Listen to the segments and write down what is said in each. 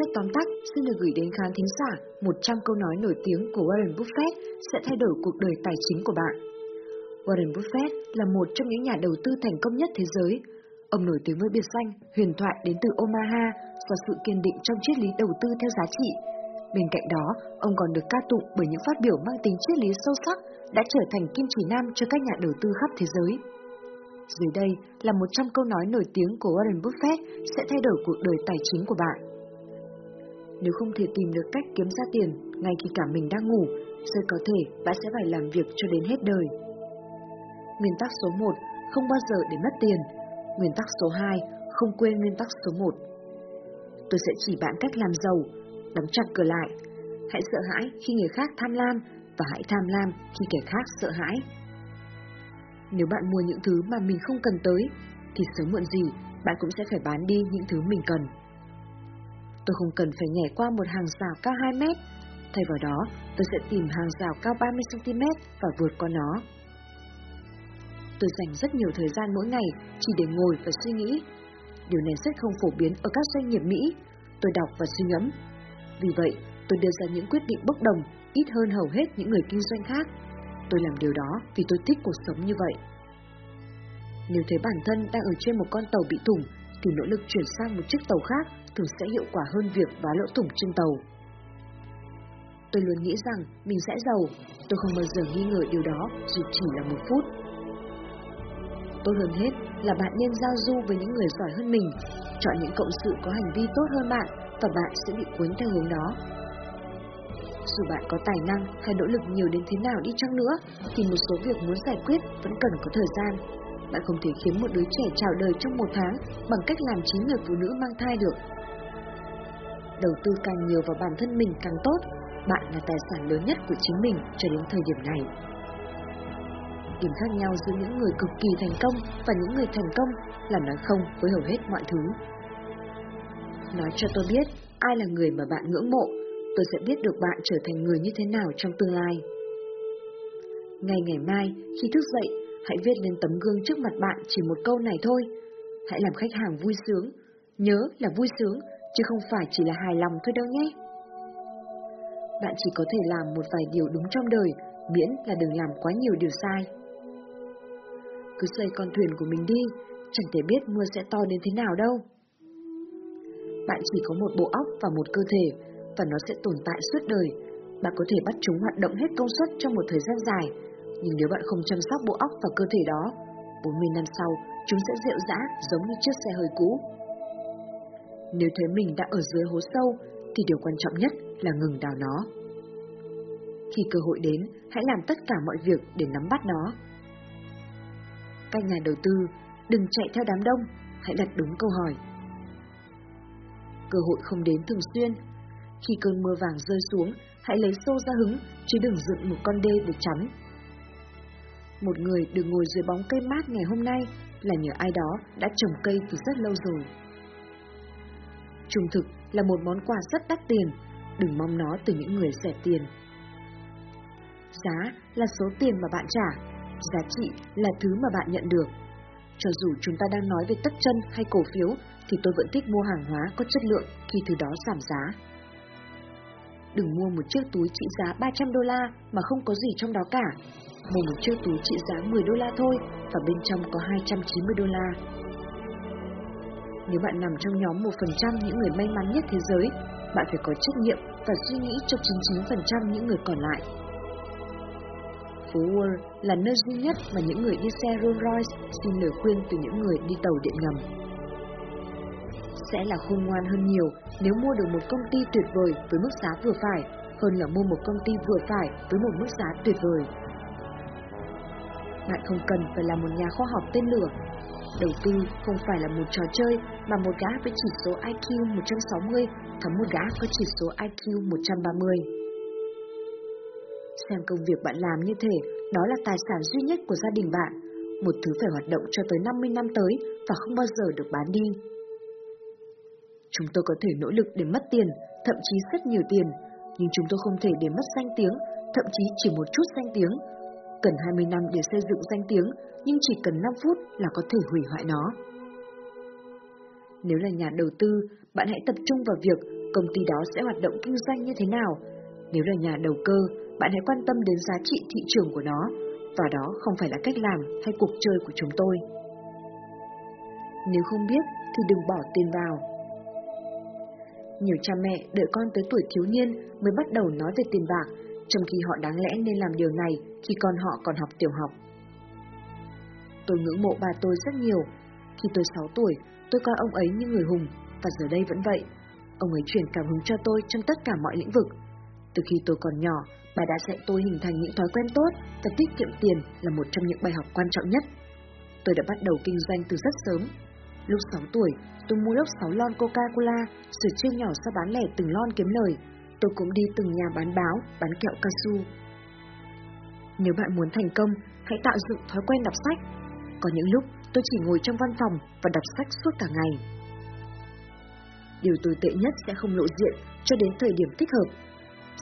sách tóm tắt xin được gửi đến khán thính giả 100 câu nói nổi tiếng của Warren Buffett sẽ thay đổi cuộc đời tài chính của bạn. Warren Buffett là một trong những nhà đầu tư thành công nhất thế giới. Ông nổi tiếng với biệt danh huyền thoại đến từ Omaha do sự kiên định trong triết lý đầu tư theo giá trị. Bên cạnh đó, ông còn được ca tụng bởi những phát biểu mang tính triết lý sâu sắc đã trở thành kim chỉ nam cho các nhà đầu tư khắp thế giới. Dưới đây là 100 câu nói nổi tiếng của Warren Buffett sẽ thay đổi cuộc đời tài chính của bạn. Nếu không thể tìm được cách kiếm ra tiền ngay khi cả mình đang ngủ, rất có thể bạn sẽ phải làm việc cho đến hết đời. Nguyên tắc số 1, không bao giờ để mất tiền. Nguyên tắc số 2, không quên nguyên tắc số 1. Tôi sẽ chỉ bạn cách làm giàu, đóng chặt cửa lại. Hãy sợ hãi khi người khác tham lam và hãy tham lam khi kẻ khác sợ hãi. Nếu bạn mua những thứ mà mình không cần tới, thì sớm muộn gì bạn cũng sẽ phải bán đi những thứ mình cần. Tôi không cần phải nhảy qua một hàng rào cao 2 mét, thay vào đó tôi sẽ tìm hàng rào cao 30cm và vượt qua nó. Tôi dành rất nhiều thời gian mỗi ngày chỉ để ngồi và suy nghĩ. Điều này rất không phổ biến ở các doanh nghiệp Mỹ. Tôi đọc và suy ngẫm. Vì vậy, tôi đưa ra những quyết định bốc đồng ít hơn hầu hết những người kinh doanh khác Tôi làm điều đó vì tôi thích cuộc sống như vậy. Nếu thấy bản thân đang ở trên một con tàu bị thủng, thì nỗ lực chuyển sang một chiếc tàu khác thường sẽ hiệu quả hơn việc vá lỗ thủng trên tàu. Tôi luôn nghĩ rằng mình sẽ giàu, tôi không bao giờ nghi ngờ điều đó dù chỉ là một phút. Tốt hơn hết là bạn nên giao du với những người giỏi hơn mình, chọn những cộng sự có hành vi tốt hơn bạn và bạn sẽ bị cuốn theo hướng đó. Dù bạn có tài năng hay nỗ lực nhiều đến thế nào đi chăng nữa, thì một số việc muốn giải quyết vẫn cần có thời gian. Bạn không thể khiến một đứa trẻ chào đời trong một tháng bằng cách làm chính người phụ nữ mang thai được. Đầu tư càng nhiều vào bản thân mình càng tốt, bạn là tài sản lớn nhất của chính mình cho đến thời điểm này. Điểm khác nhau giữa những người cực kỳ thành công và những người thành công là nói không với hầu hết mọi thứ. Nói cho tôi biết ai là người mà bạn ngưỡng mộ tôi sẽ biết được bạn trở thành người như thế nào trong tương lai. Ngày ngày mai, khi thức dậy, hãy viết lên tấm gương trước mặt bạn chỉ một câu này thôi. Hãy làm khách hàng vui sướng. Nhớ là vui sướng, chứ không phải chỉ là hài lòng thôi đâu nhé. Bạn chỉ có thể làm một vài điều đúng trong đời, miễn là đừng làm quá nhiều điều sai. Cứ xây con thuyền của mình đi, chẳng thể biết mưa sẽ to đến thế nào đâu. Bạn chỉ có một bộ óc và một cơ thể, và nó sẽ tồn tại suốt đời. Bạn có thể bắt chúng hoạt động hết công suất trong một thời gian dài, nhưng nếu bạn không chăm sóc bộ óc và cơ thể đó, 40 năm sau, chúng sẽ rệu rã giống như chiếc xe hơi cũ. Nếu thấy mình đã ở dưới hố sâu, thì điều quan trọng nhất là ngừng đào nó. Khi cơ hội đến, hãy làm tất cả mọi việc để nắm bắt nó. Các nhà đầu tư, đừng chạy theo đám đông, hãy đặt đúng câu hỏi. Cơ hội không đến thường xuyên, khi cơn mưa vàng rơi xuống, hãy lấy xô ra hứng, chứ đừng dựng một con đê để chắn. Một người được ngồi dưới bóng cây mát ngày hôm nay là nhờ ai đó đã trồng cây từ rất lâu rồi. Trung thực là một món quà rất đắt tiền, đừng mong nó từ những người rẻ tiền. Giá là số tiền mà bạn trả, giá trị là thứ mà bạn nhận được. Cho dù chúng ta đang nói về tất chân hay cổ phiếu, thì tôi vẫn thích mua hàng hóa có chất lượng khi thứ đó giảm giá. Đừng mua một chiếc túi trị giá 300 đô la mà không có gì trong đó cả. Mua một chiếc túi trị giá 10 đô la thôi và bên trong có 290 đô la. Nếu bạn nằm trong nhóm 1% những người may mắn nhất thế giới, bạn phải có trách nhiệm và suy nghĩ cho 99% những người còn lại. Phố Wall là nơi duy nhất mà những người đi xe Rolls Royce xin lời khuyên từ những người đi tàu điện ngầm sẽ là khôn ngoan hơn nhiều nếu mua được một công ty tuyệt vời với mức giá vừa phải hơn là mua một công ty vừa phải với một mức giá tuyệt vời. Bạn không cần phải là một nhà khoa học tên lửa. Đầu tư không phải là một trò chơi mà một gã với chỉ số IQ 160 thắng một gã có chỉ số IQ 130. Xem công việc bạn làm như thế, đó là tài sản duy nhất của gia đình bạn, một thứ phải hoạt động cho tới 50 năm tới và không bao giờ được bán đi. Chúng tôi có thể nỗ lực để mất tiền, thậm chí rất nhiều tiền, nhưng chúng tôi không thể để mất danh tiếng, thậm chí chỉ một chút danh tiếng. Cần 20 năm để xây dựng danh tiếng, nhưng chỉ cần 5 phút là có thể hủy hoại nó. Nếu là nhà đầu tư, bạn hãy tập trung vào việc công ty đó sẽ hoạt động kinh doanh như thế nào. Nếu là nhà đầu cơ, bạn hãy quan tâm đến giá trị thị trường của nó, và đó không phải là cách làm hay cuộc chơi của chúng tôi. Nếu không biết thì đừng bỏ tiền vào. Nhiều cha mẹ đợi con tới tuổi thiếu niên mới bắt đầu nói về tiền bạc, trong khi họ đáng lẽ nên làm điều này khi con họ còn học tiểu học. Tôi ngưỡng mộ bà tôi rất nhiều. Khi tôi 6 tuổi, tôi coi ông ấy như người hùng, và giờ đây vẫn vậy. Ông ấy truyền cảm hứng cho tôi trong tất cả mọi lĩnh vực. Từ khi tôi còn nhỏ, bà đã dạy tôi hình thành những thói quen tốt và tiết kiệm tiền là một trong những bài học quan trọng nhất. Tôi đã bắt đầu kinh doanh từ rất sớm. Lúc 6 tuổi, tôi mua lốc 6 lon Coca-Cola, rồi chia nhỏ ra bán lẻ từng lon kiếm lời. Tôi cũng đi từng nhà bán báo, bán kẹo cao su. Nếu bạn muốn thành công, hãy tạo dựng thói quen đọc sách. Có những lúc tôi chỉ ngồi trong văn phòng và đọc sách suốt cả ngày. Điều tồi tệ nhất sẽ không lộ diện cho đến thời điểm thích hợp.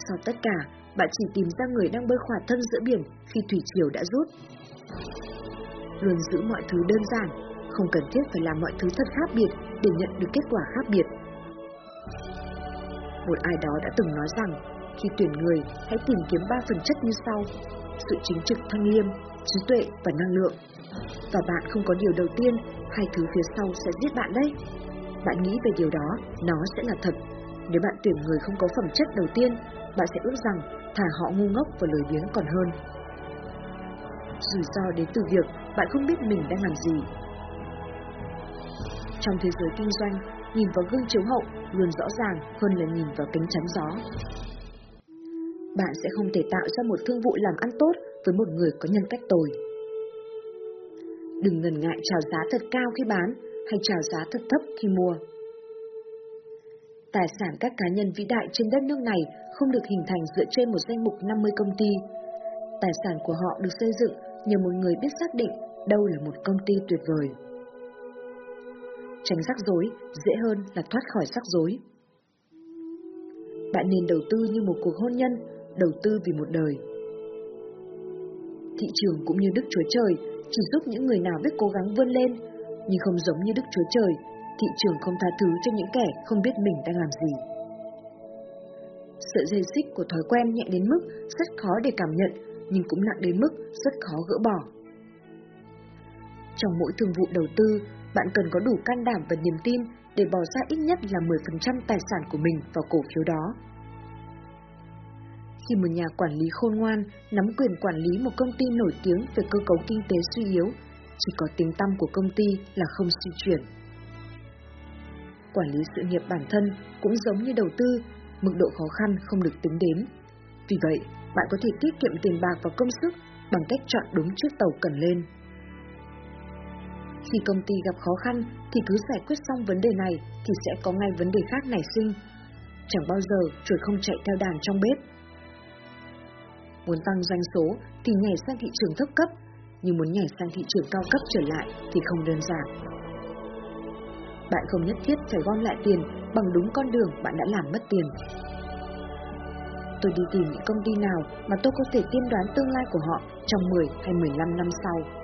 Sau tất cả, bạn chỉ tìm ra người đang bơi khỏa thân giữa biển khi thủy triều đã rút. Luôn giữ mọi thứ đơn giản, không cần thiết phải làm mọi thứ thật khác biệt để nhận được kết quả khác biệt. Một ai đó đã từng nói rằng, khi tuyển người, hãy tìm kiếm ba phần chất như sau. Sự chính trực thanh liêm, trí tuệ và năng lượng. Và bạn không có điều đầu tiên, hai thứ phía sau sẽ giết bạn đấy. Bạn nghĩ về điều đó, nó sẽ là thật. Nếu bạn tuyển người không có phẩm chất đầu tiên, bạn sẽ ước rằng thả họ ngu ngốc và lười biếng còn hơn. Rủi ro đến từ việc bạn không biết mình đang làm gì. Trong thế giới kinh doanh, nhìn vào gương chiếu hậu luôn rõ ràng hơn là nhìn vào kính chắn gió. Bạn sẽ không thể tạo ra một thương vụ làm ăn tốt với một người có nhân cách tồi. Đừng ngần ngại chào giá thật cao khi bán hay chào giá thật thấp khi mua. Tài sản các cá nhân vĩ đại trên đất nước này không được hình thành dựa trên một danh mục 50 công ty. Tài sản của họ được xây dựng nhờ một người biết xác định đâu là một công ty tuyệt vời. Tránh rắc rối dễ hơn là thoát khỏi rắc rối. Bạn nên đầu tư như một cuộc hôn nhân, đầu tư vì một đời. Thị trường cũng như Đức Chúa Trời chỉ giúp những người nào biết cố gắng vươn lên, nhưng không giống như Đức Chúa Trời, thị trường không tha thứ cho những kẻ không biết mình đang làm gì. Sợi dây xích của thói quen nhẹ đến mức rất khó để cảm nhận, nhưng cũng nặng đến mức rất khó gỡ bỏ. Trong mỗi thương vụ đầu tư, bạn cần có đủ can đảm và niềm tin để bỏ ra ít nhất là 10% tài sản của mình vào cổ phiếu đó. Khi một nhà quản lý khôn ngoan nắm quyền quản lý một công ty nổi tiếng về cơ cấu kinh tế suy yếu, chỉ có tiếng tăm của công ty là không suy chuyển. Quản lý sự nghiệp bản thân cũng giống như đầu tư, mức độ khó khăn không được tính đến. Vì vậy, bạn có thể tiết kiệm tiền bạc và công sức bằng cách chọn đúng chiếc tàu cần lên. Khi công ty gặp khó khăn thì cứ giải quyết xong vấn đề này thì sẽ có ngay vấn đề khác nảy sinh. Chẳng bao giờ chuột không chạy theo đàn trong bếp. Muốn tăng doanh số thì nhảy sang thị trường thấp cấp, nhưng muốn nhảy sang thị trường cao cấp trở lại thì không đơn giản. Bạn không nhất thiết phải gom lại tiền bằng đúng con đường bạn đã làm mất tiền. Tôi đi tìm những công ty nào mà tôi có thể tiên đoán tương lai của họ trong 10 hay 15 năm sau.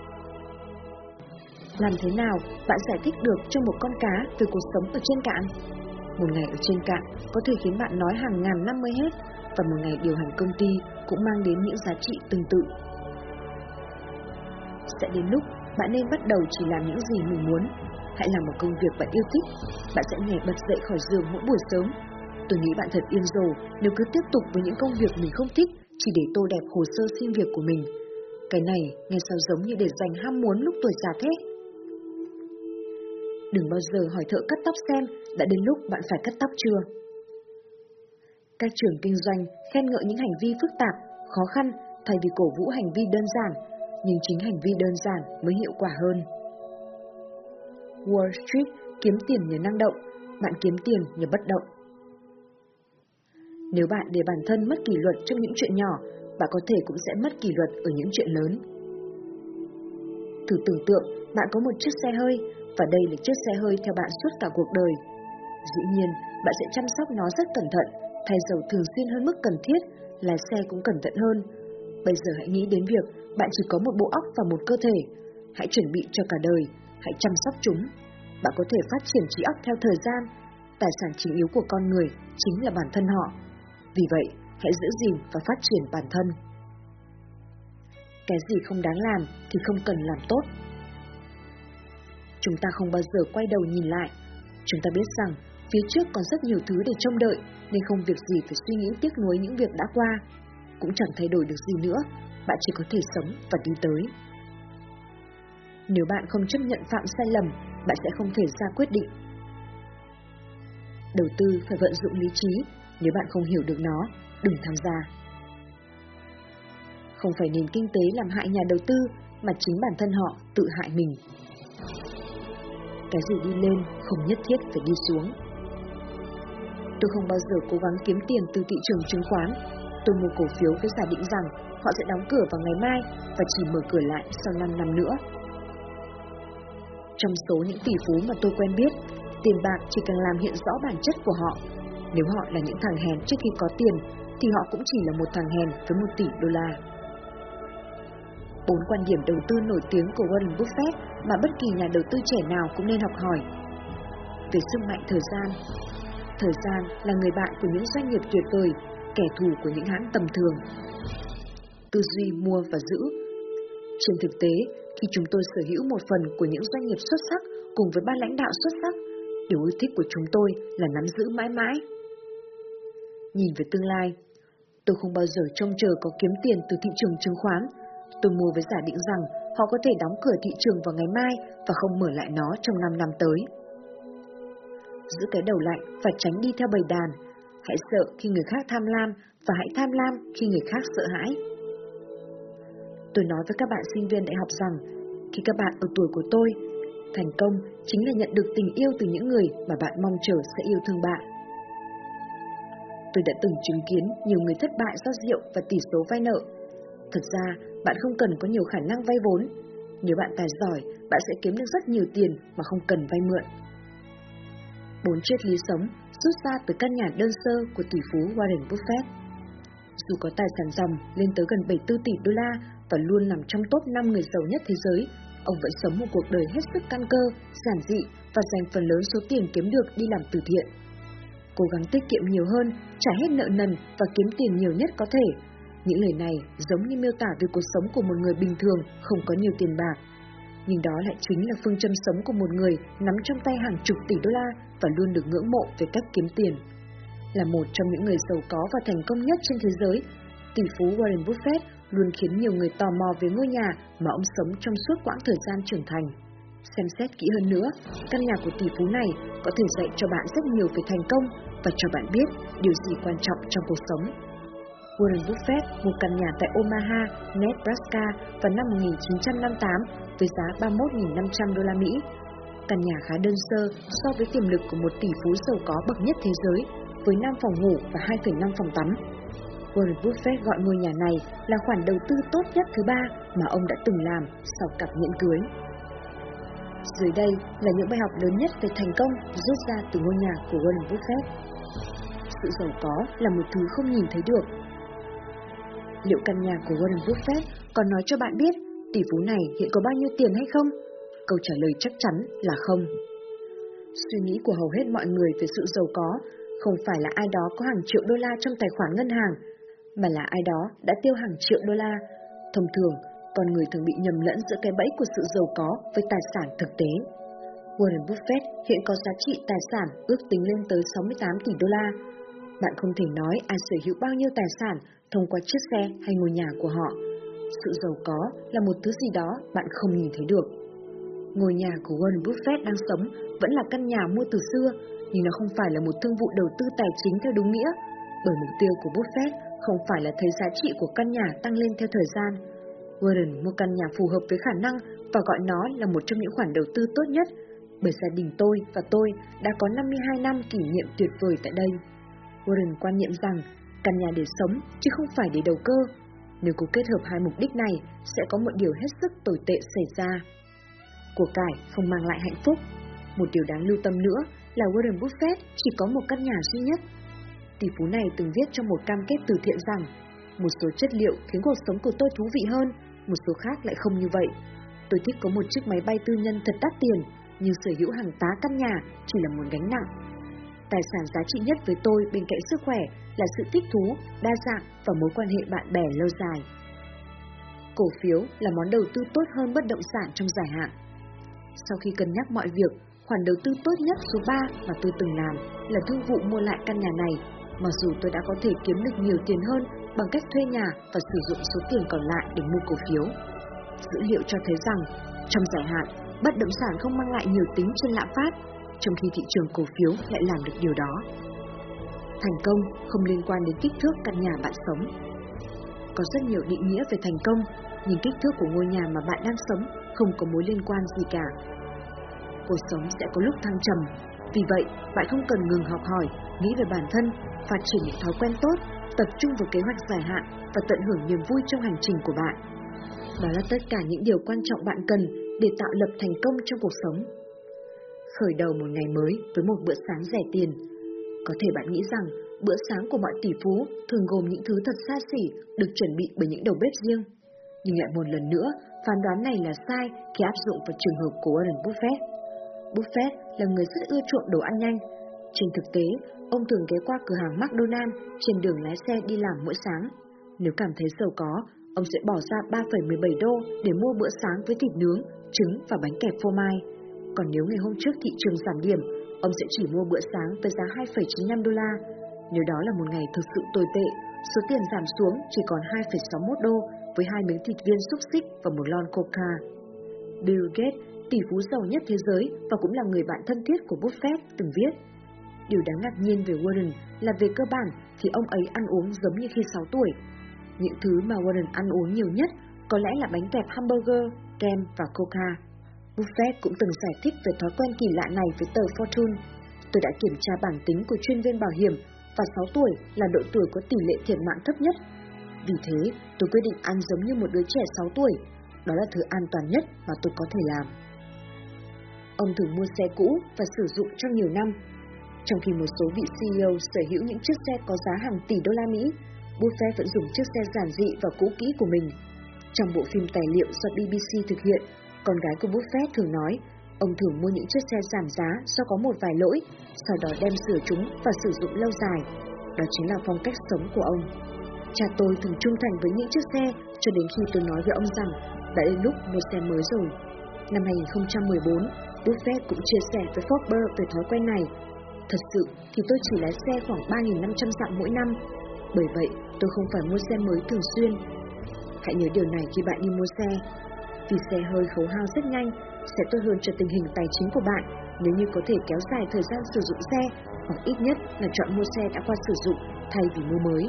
Làm thế nào bạn giải thích được cho một con cá về cuộc sống ở trên cạn? Một ngày ở trên cạn có thể khiến bạn nói hàng ngàn năm mới hết, và một ngày điều hành công ty cũng mang đến những giá trị tương tự. Sẽ đến lúc bạn nên bắt đầu chỉ làm những gì mình muốn. Hãy làm một công việc bạn yêu thích, bạn sẽ nhảy bật dậy khỏi giường mỗi buổi sớm. Tôi nghĩ bạn thật yên rồ nếu cứ tiếp tục với những công việc mình không thích chỉ để tô đẹp hồ sơ xin việc của mình. Cái này nghe sao giống như để dành ham muốn lúc tuổi già thế. Đừng bao giờ hỏi thợ cắt tóc xem đã đến lúc bạn phải cắt tóc chưa. Các trường kinh doanh khen ngợi những hành vi phức tạp, khó khăn thay vì cổ vũ hành vi đơn giản, nhưng chính hành vi đơn giản mới hiệu quả hơn. Wall Street kiếm tiền nhờ năng động, bạn kiếm tiền nhờ bất động. Nếu bạn để bản thân mất kỷ luật trong những chuyện nhỏ, bạn có thể cũng sẽ mất kỷ luật ở những chuyện lớn. Thử tưởng tượng bạn có một chiếc xe hơi, và đây là chiếc xe hơi theo bạn suốt cả cuộc đời. Dĩ nhiên, bạn sẽ chăm sóc nó rất cẩn thận, thay dầu thường xuyên hơn mức cần thiết, lái xe cũng cẩn thận hơn. Bây giờ hãy nghĩ đến việc bạn chỉ có một bộ óc và một cơ thể. Hãy chuẩn bị cho cả đời, hãy chăm sóc chúng. Bạn có thể phát triển trí óc theo thời gian, tài sản chính yếu của con người chính là bản thân họ. Vì vậy, hãy giữ gìn và phát triển bản thân. Cái gì không đáng làm thì không cần làm tốt. Chúng ta không bao giờ quay đầu nhìn lại. Chúng ta biết rằng phía trước còn rất nhiều thứ để trông đợi nên không việc gì phải suy nghĩ tiếc nuối những việc đã qua. Cũng chẳng thay đổi được gì nữa, bạn chỉ có thể sống và đi tới. Nếu bạn không chấp nhận phạm sai lầm, bạn sẽ không thể ra quyết định. Đầu tư phải vận dụng lý trí, nếu bạn không hiểu được nó, đừng tham gia. Không phải nền kinh tế làm hại nhà đầu tư, mà chính bản thân họ tự hại mình. Cái gì đi lên không nhất thiết phải đi xuống. Tôi không bao giờ cố gắng kiếm tiền từ thị trường chứng khoán. Tôi mua cổ phiếu với giả định rằng họ sẽ đóng cửa vào ngày mai và chỉ mở cửa lại sau 5 năm nữa. Trong số những tỷ phú mà tôi quen biết, tiền bạc chỉ cần làm hiện rõ bản chất của họ. Nếu họ là những thằng hèn trước khi có tiền, thì họ cũng chỉ là một thằng hèn với một tỷ đô la. Bốn quan điểm đầu tư nổi tiếng của Warren Buffett mà bất kỳ nhà đầu tư trẻ nào cũng nên học hỏi. Về sức mạnh thời gian Thời gian là người bạn của những doanh nghiệp tuyệt vời, kẻ thù của những hãng tầm thường. Tư duy mua và giữ Trên thực tế, khi chúng tôi sở hữu một phần của những doanh nghiệp xuất sắc cùng với ba lãnh đạo xuất sắc, điều yêu thích của chúng tôi là nắm giữ mãi mãi. Nhìn về tương lai, tôi không bao giờ trông chờ có kiếm tiền từ thị trường chứng khoán. Tôi mua với giả định rằng họ có thể đóng cửa thị trường vào ngày mai và không mở lại nó trong 5 năm tới. Giữ cái đầu lạnh và tránh đi theo bầy đàn. Hãy sợ khi người khác tham lam và hãy tham lam khi người khác sợ hãi. Tôi nói với các bạn sinh viên đại học rằng, khi các bạn ở tuổi của tôi, thành công chính là nhận được tình yêu từ những người mà bạn mong chờ sẽ yêu thương bạn. Tôi đã từng chứng kiến nhiều người thất bại do rượu và tỷ số vay nợ. Thật ra, bạn không cần có nhiều khả năng vay vốn. Nếu bạn tài giỏi, bạn sẽ kiếm được rất nhiều tiền mà không cần vay mượn. Bốn triết lý sống rút ra từ căn nhà đơn sơ của tỷ phú Warren Buffett. Dù có tài sản dòng lên tới gần 74 tỷ đô la và luôn nằm trong top 5 người giàu nhất thế giới, ông vẫn sống một cuộc đời hết sức căn cơ, giản dị và dành phần lớn số tiền kiếm được đi làm từ thiện. Cố gắng tiết kiệm nhiều hơn, trả hết nợ nần và kiếm tiền nhiều nhất có thể. Những lời này giống như miêu tả về cuộc sống của một người bình thường không có nhiều tiền bạc. Nhưng đó lại chính là phương châm sống của một người nắm trong tay hàng chục tỷ đô la và luôn được ngưỡng mộ về cách kiếm tiền. Là một trong những người giàu có và thành công nhất trên thế giới, tỷ phú Warren Buffett luôn khiến nhiều người tò mò về ngôi nhà mà ông sống trong suốt quãng thời gian trưởng thành. Xem xét kỹ hơn nữa, căn nhà của tỷ phú này có thể dạy cho bạn rất nhiều về thành công và cho bạn biết điều gì quan trọng trong cuộc sống. Warren Buffett mua căn nhà tại Omaha, Nebraska vào năm 1958 với giá 31.500 đô la Mỹ. Căn nhà khá đơn sơ so với tiềm lực của một tỷ phú giàu có bậc nhất thế giới, với 5 phòng ngủ và 2,5 phòng tắm. Warren Buffett gọi ngôi nhà này là khoản đầu tư tốt nhất thứ ba mà ông đã từng làm sau cặp nhẫn cưới. Dưới đây là những bài học lớn nhất về thành công rút ra từ ngôi nhà của Warren Buffett. Sự giàu có là một thứ không nhìn thấy được. Liệu căn nhà của Warren Buffett còn nói cho bạn biết tỷ phú này hiện có bao nhiêu tiền hay không? Câu trả lời chắc chắn là không. Suy nghĩ của hầu hết mọi người về sự giàu có không phải là ai đó có hàng triệu đô la trong tài khoản ngân hàng, mà là ai đó đã tiêu hàng triệu đô la. Thông thường, con người thường bị nhầm lẫn giữa cái bẫy của sự giàu có với tài sản thực tế. Warren Buffett hiện có giá trị tài sản ước tính lên tới 68 tỷ đô la. Bạn không thể nói ai sở hữu bao nhiêu tài sản thông qua chiếc xe hay ngôi nhà của họ. Sự giàu có là một thứ gì đó bạn không nhìn thấy được. Ngôi nhà của Warren Buffett đang sống vẫn là căn nhà mua từ xưa, nhưng nó không phải là một thương vụ đầu tư tài chính theo đúng nghĩa, bởi mục tiêu của Buffett không phải là thấy giá trị của căn nhà tăng lên theo thời gian. Warren mua căn nhà phù hợp với khả năng và gọi nó là một trong những khoản đầu tư tốt nhất, bởi gia đình tôi và tôi đã có 52 năm kỷ niệm tuyệt vời tại đây. Warren quan niệm rằng căn nhà để sống chứ không phải để đầu cơ. Nếu cố kết hợp hai mục đích này, sẽ có một điều hết sức tồi tệ xảy ra. Của cải không mang lại hạnh phúc. Một điều đáng lưu tâm nữa là Warren Buffett chỉ có một căn nhà duy nhất. Tỷ phú này từng viết trong một cam kết từ thiện rằng một số chất liệu khiến cuộc sống của tôi thú vị hơn, một số khác lại không như vậy. Tôi thích có một chiếc máy bay tư nhân thật đắt tiền, nhưng sở hữu hàng tá căn nhà chỉ là một gánh nặng tài sản giá trị nhất với tôi bên cạnh sức khỏe là sự thích thú, đa dạng và mối quan hệ bạn bè lâu dài. Cổ phiếu là món đầu tư tốt hơn bất động sản trong dài hạn. Sau khi cân nhắc mọi việc, khoản đầu tư tốt nhất số 3 mà tôi từng làm là thương vụ mua lại căn nhà này, mặc dù tôi đã có thể kiếm được nhiều tiền hơn bằng cách thuê nhà và sử dụng số tiền còn lại để mua cổ phiếu. Dữ liệu cho thấy rằng, trong dài hạn, bất động sản không mang lại nhiều tính trên lạm phát, trong khi thị trường cổ phiếu lại làm được điều đó. Thành công không liên quan đến kích thước căn nhà bạn sống. Có rất nhiều định nghĩa về thành công, nhưng kích thước của ngôi nhà mà bạn đang sống không có mối liên quan gì cả. Cuộc sống sẽ có lúc thăng trầm, vì vậy bạn không cần ngừng học hỏi, nghĩ về bản thân, phát triển những thói quen tốt, tập trung vào kế hoạch dài hạn và tận hưởng niềm vui trong hành trình của bạn. Đó là tất cả những điều quan trọng bạn cần để tạo lập thành công trong cuộc sống. Khởi đầu một ngày mới với một bữa sáng rẻ tiền. Có thể bạn nghĩ rằng bữa sáng của mọi tỷ phú thường gồm những thứ thật xa xỉ được chuẩn bị bởi những đầu bếp riêng. Nhưng lại một lần nữa, phán đoán này là sai khi áp dụng vào trường hợp của Warren Buffett. Buffett là người rất ưa chuộng đồ ăn nhanh. Trên thực tế, ông thường ghé qua cửa hàng McDonald's trên đường lái xe đi làm mỗi sáng. Nếu cảm thấy giàu có, ông sẽ bỏ ra 3,17 đô để mua bữa sáng với thịt nướng, trứng và bánh kẹp phô mai. Còn nếu ngày hôm trước thị trường giảm điểm, ông sẽ chỉ mua bữa sáng với giá 2,95 đô la. Nếu đó là một ngày thực sự tồi tệ, số tiền giảm xuống chỉ còn 2,61 đô với hai miếng thịt viên xúc xích và một lon coca. Bill Gates, tỷ phú giàu nhất thế giới và cũng là người bạn thân thiết của Buffett, từng viết Điều đáng ngạc nhiên về Warren là về cơ bản thì ông ấy ăn uống giống như khi 6 tuổi. Những thứ mà Warren ăn uống nhiều nhất có lẽ là bánh kẹp hamburger, kem và coca. Buffett cũng từng giải thích về thói quen kỳ lạ này với tờ Fortune. Tôi đã kiểm tra bảng tính của chuyên viên bảo hiểm và 6 tuổi là độ tuổi có tỷ lệ thiệt mạng thấp nhất. Vì thế, tôi quyết định ăn giống như một đứa trẻ 6 tuổi. Đó là thứ an toàn nhất mà tôi có thể làm. Ông thường mua xe cũ và sử dụng trong nhiều năm. Trong khi một số vị CEO sở hữu những chiếc xe có giá hàng tỷ đô la Mỹ, Buffett vẫn dùng chiếc xe giản dị và cũ kỹ của mình. Trong bộ phim tài liệu do BBC thực hiện, con gái của Buffett thường nói, ông thường mua những chiếc xe giảm giá do có một vài lỗi, sau đó đem sửa chúng và sử dụng lâu dài. Đó chính là phong cách sống của ông. Cha tôi thường trung thành với những chiếc xe cho đến khi tôi nói với ông rằng đã đến lúc mua xe mới rồi. Năm 2014, Buffett cũng chia sẻ với Forbes về thói quen này. Thật sự thì tôi chỉ lái xe khoảng 3.500 dặm mỗi năm, bởi vậy tôi không phải mua xe mới thường xuyên. Hãy nhớ điều này khi bạn đi mua xe, vì xe hơi khấu hao rất nhanh, sẽ tốt hơn cho tình hình tài chính của bạn nếu như có thể kéo dài thời gian sử dụng xe, hoặc ít nhất là chọn mua xe đã qua sử dụng thay vì mua mới.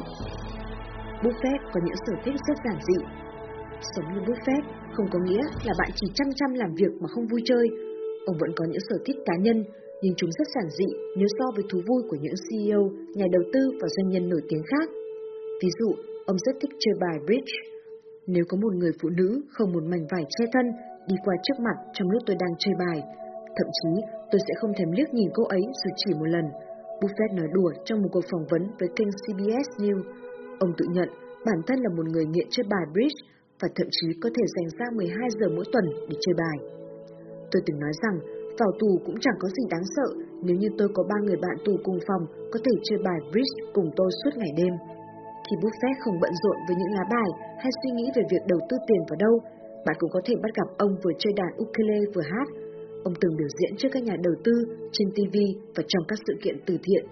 Buffett có những sở thích rất giản dị. Sống như Buffett không có nghĩa là bạn chỉ chăm chăm làm việc mà không vui chơi. Ông vẫn có những sở thích cá nhân, nhưng chúng rất giản dị nếu so với thú vui của những CEO, nhà đầu tư và doanh nhân nổi tiếng khác. Ví dụ, ông rất thích chơi bài bridge. Nếu có một người phụ nữ không một mảnh vải che thân đi qua trước mặt trong lúc tôi đang chơi bài, thậm chí tôi sẽ không thèm liếc nhìn cô ấy dù chỉ một lần. Buffett nói đùa trong một cuộc phỏng vấn với kênh CBS News Ông tự nhận bản thân là một người nghiện chơi bài bridge và thậm chí có thể dành ra 12 giờ mỗi tuần để chơi bài. Tôi từng nói rằng vào tù cũng chẳng có gì đáng sợ nếu như tôi có ba người bạn tù cùng phòng có thể chơi bài bridge cùng tôi suốt ngày đêm. Khi Buffett không bận rộn với những lá bài hay suy nghĩ về việc đầu tư tiền vào đâu, bạn cũng có thể bắt gặp ông vừa chơi đàn ukulele vừa hát. Ông từng biểu diễn trước các nhà đầu tư, trên TV và trong các sự kiện từ thiện.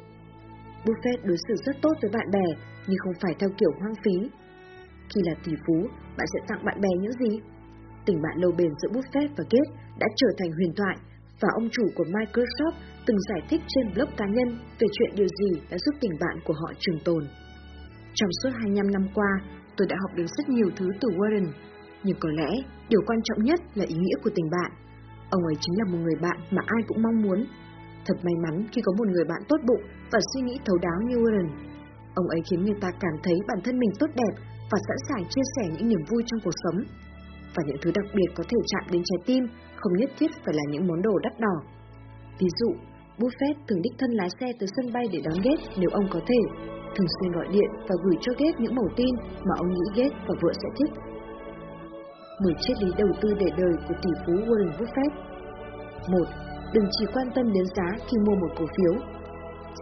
Buffett đối xử rất tốt với bạn bè nhưng không phải theo kiểu hoang phí. Khi là tỷ phú, bạn sẽ tặng bạn bè những gì? Tình bạn lâu bền giữa Buffett và Gates đã trở thành huyền thoại và ông chủ của Microsoft từng giải thích trên blog cá nhân về chuyện điều gì đã giúp tình bạn của họ trường tồn. Trong suốt 25 năm qua, tôi đã học được rất nhiều thứ từ Warren, nhưng có lẽ điều quan trọng nhất là ý nghĩa của tình bạn. Ông ấy chính là một người bạn mà ai cũng mong muốn. Thật may mắn khi có một người bạn tốt bụng và suy nghĩ thấu đáo như Warren. Ông ấy khiến người ta cảm thấy bản thân mình tốt đẹp và sẵn sàng chia sẻ những niềm vui trong cuộc sống. Và những thứ đặc biệt có thể chạm đến trái tim không nhất thiết phải là những món đồ đắt đỏ. Ví dụ, Buffett thường đích thân lái xe tới sân bay để đón Gates nếu ông có thể, thường xuyên gọi điện và gửi cho Gates những mẩu tin mà ông nghĩ Gates và vợ sẽ thích. 10 triết lý đầu tư để đời của tỷ phú Warren Buffett 1. Đừng chỉ quan tâm đến giá khi mua một cổ phiếu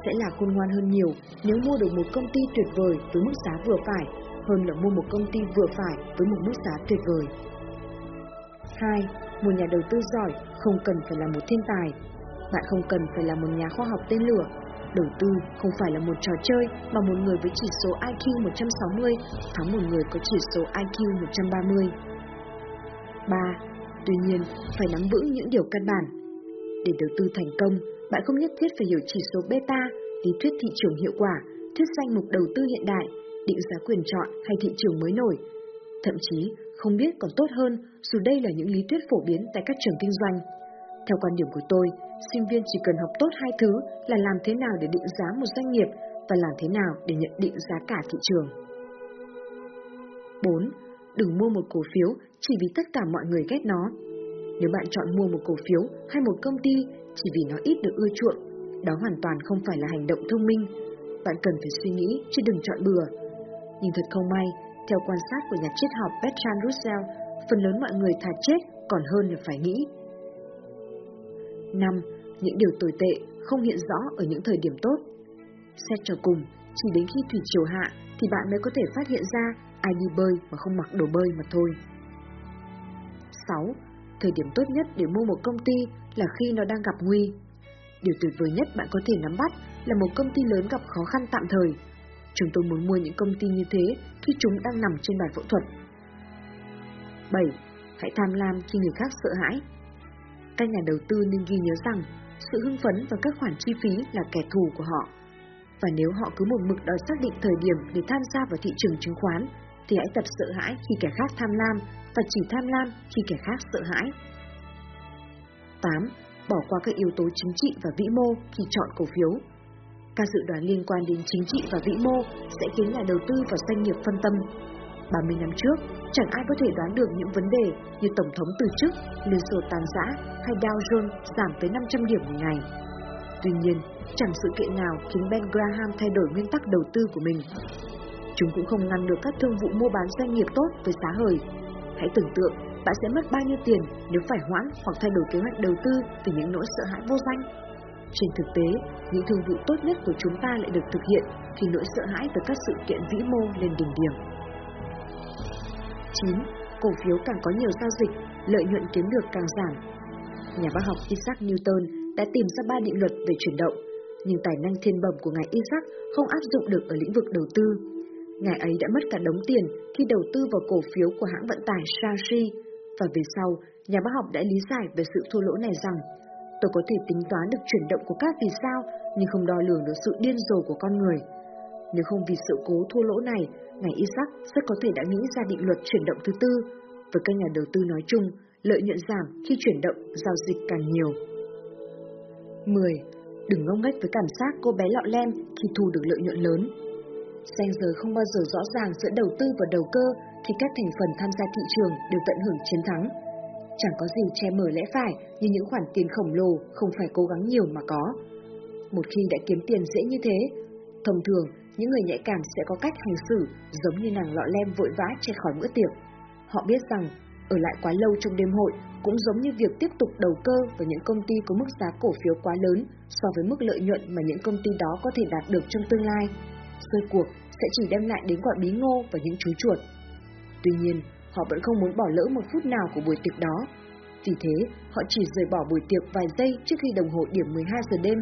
sẽ là khôn ngoan hơn nhiều nếu mua được một công ty tuyệt vời với mức giá vừa phải hơn là mua một công ty vừa phải với một mức giá tuyệt vời. 2. Một nhà đầu tư giỏi không cần phải là một thiên tài. Bạn không cần phải là một nhà khoa học tên lửa. Đầu tư không phải là một trò chơi mà một người với chỉ số IQ 160 thắng một người có chỉ số IQ 130. 3. Tuy nhiên, phải nắm vững những điều căn bản. Để đầu tư thành công, bạn không nhất thiết phải hiểu chỉ số beta, lý thuyết thị trường hiệu quả, thuyết danh mục đầu tư hiện đại, định giá quyền chọn hay thị trường mới nổi. Thậm chí, không biết còn tốt hơn dù đây là những lý thuyết phổ biến tại các trường kinh doanh. Theo quan điểm của tôi, sinh viên chỉ cần học tốt hai thứ là làm thế nào để định giá một doanh nghiệp và làm thế nào để nhận định giá cả thị trường. 4. Đừng mua một cổ phiếu chỉ vì tất cả mọi người ghét nó. Nếu bạn chọn mua một cổ phiếu hay một công ty chỉ vì nó ít được ưa chuộng, đó hoàn toàn không phải là hành động thông minh. Bạn cần phải suy nghĩ chứ đừng chọn bừa. Nhưng thật không may, theo quan sát của nhà triết học Bertrand Russell, phần lớn mọi người thà chết còn hơn là phải nghĩ. 5. Những điều tồi tệ không hiện rõ ở những thời điểm tốt. Xét cho cùng, chỉ đến khi thủy triều hạ thì bạn mới có thể phát hiện ra ai đi bơi mà không mặc đồ bơi mà thôi. 6. Thời điểm tốt nhất để mua một công ty là khi nó đang gặp nguy. Điều tuyệt vời nhất bạn có thể nắm bắt là một công ty lớn gặp khó khăn tạm thời. Chúng tôi muốn mua những công ty như thế khi chúng đang nằm trên bàn phẫu thuật. 7. Hãy tham lam khi người khác sợ hãi. Các nhà đầu tư nên ghi nhớ rằng sự hưng phấn và các khoản chi phí là kẻ thù của họ. Và nếu họ cứ một mực đòi xác định thời điểm để tham gia vào thị trường chứng khoán, thì hãy tập sợ hãi khi kẻ khác tham lam và chỉ tham lam khi kẻ khác sợ hãi. 8. Bỏ qua các yếu tố chính trị và vĩ mô khi chọn cổ phiếu. Các dự đoán liên quan đến chính trị và vĩ mô sẽ khiến nhà đầu tư và doanh nghiệp phân tâm. 30 năm trước, chẳng ai có thể đoán được những vấn đề như Tổng thống từ chức, Liên Xô tàn giã hay Dow Jones giảm tới 500 điểm một ngày. Tuy nhiên, chẳng sự kiện nào khiến Ben Graham thay đổi nguyên tắc đầu tư của mình. Chúng cũng không ngăn được các thương vụ mua bán doanh nghiệp tốt với giá hời. Hãy tưởng tượng bạn sẽ mất bao nhiêu tiền nếu phải hoãn hoặc thay đổi kế hoạch đầu tư vì những nỗi sợ hãi vô danh. Trên thực tế, những thương vụ tốt nhất của chúng ta lại được thực hiện khi nỗi sợ hãi từ các sự kiện vĩ mô lên đỉnh điểm. 9. Cổ phiếu càng có nhiều giao dịch, lợi nhuận kiếm được càng giảm. Nhà bác học Isaac Newton đã tìm ra ba định luật về chuyển động, nhưng tài năng thiên bẩm của ngài Isaac không áp dụng được ở lĩnh vực đầu tư. Ngài ấy đã mất cả đống tiền khi đầu tư vào cổ phiếu của hãng vận tải Shashi, và về sau, nhà bác học đã lý giải về sự thua lỗ này rằng tôi có thể tính toán được chuyển động của các vì sao, nhưng không đo lường được sự điên rồ của con người. Nếu không vì sự cố thua lỗ này, ngài Isaac rất có thể đã nghĩ ra định luật chuyển động thứ tư. Với các nhà đầu tư nói chung, lợi nhuận giảm khi chuyển động, giao dịch càng nhiều. 10. Đừng ngông nghếch với cảm giác cô bé lọ lem khi thu được lợi nhuận lớn. Xanh giờ không bao giờ rõ ràng giữa đầu tư và đầu cơ khi các thành phần tham gia thị trường đều tận hưởng chiến thắng. Chẳng có gì che mở lẽ phải như những khoản tiền khổng lồ không phải cố gắng nhiều mà có. Một khi đã kiếm tiền dễ như thế, thông thường những người nhạy cảm sẽ có cách hành xử giống như nàng lọ lem vội vã chạy khỏi bữa tiệc. Họ biết rằng ở lại quá lâu trong đêm hội cũng giống như việc tiếp tục đầu cơ vào những công ty có mức giá cổ phiếu quá lớn so với mức lợi nhuận mà những công ty đó có thể đạt được trong tương lai. Rơi cuộc sẽ chỉ đem lại đến quả bí ngô và những chú chuột. Tuy nhiên, họ vẫn không muốn bỏ lỡ một phút nào của buổi tiệc đó. Vì thế, họ chỉ rời bỏ buổi tiệc vài giây trước khi đồng hồ điểm 12 giờ đêm.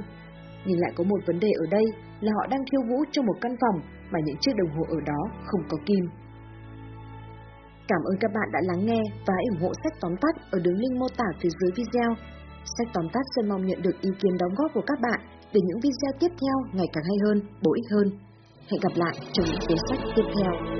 Nhưng lại có một vấn đề ở đây là họ đang khiêu vũ trong một căn phòng mà những chiếc đồng hồ ở đó không có kim. Cảm ơn các bạn đã lắng nghe và ủng hộ sách tóm tắt ở đường link mô tả phía dưới video. Sách tóm tắt sẽ mong nhận được ý kiến đóng góp của các bạn để những video tiếp theo ngày càng hay hơn, bổ ích hơn. Hẹn gặp lại trong những cuốn sách tiếp theo.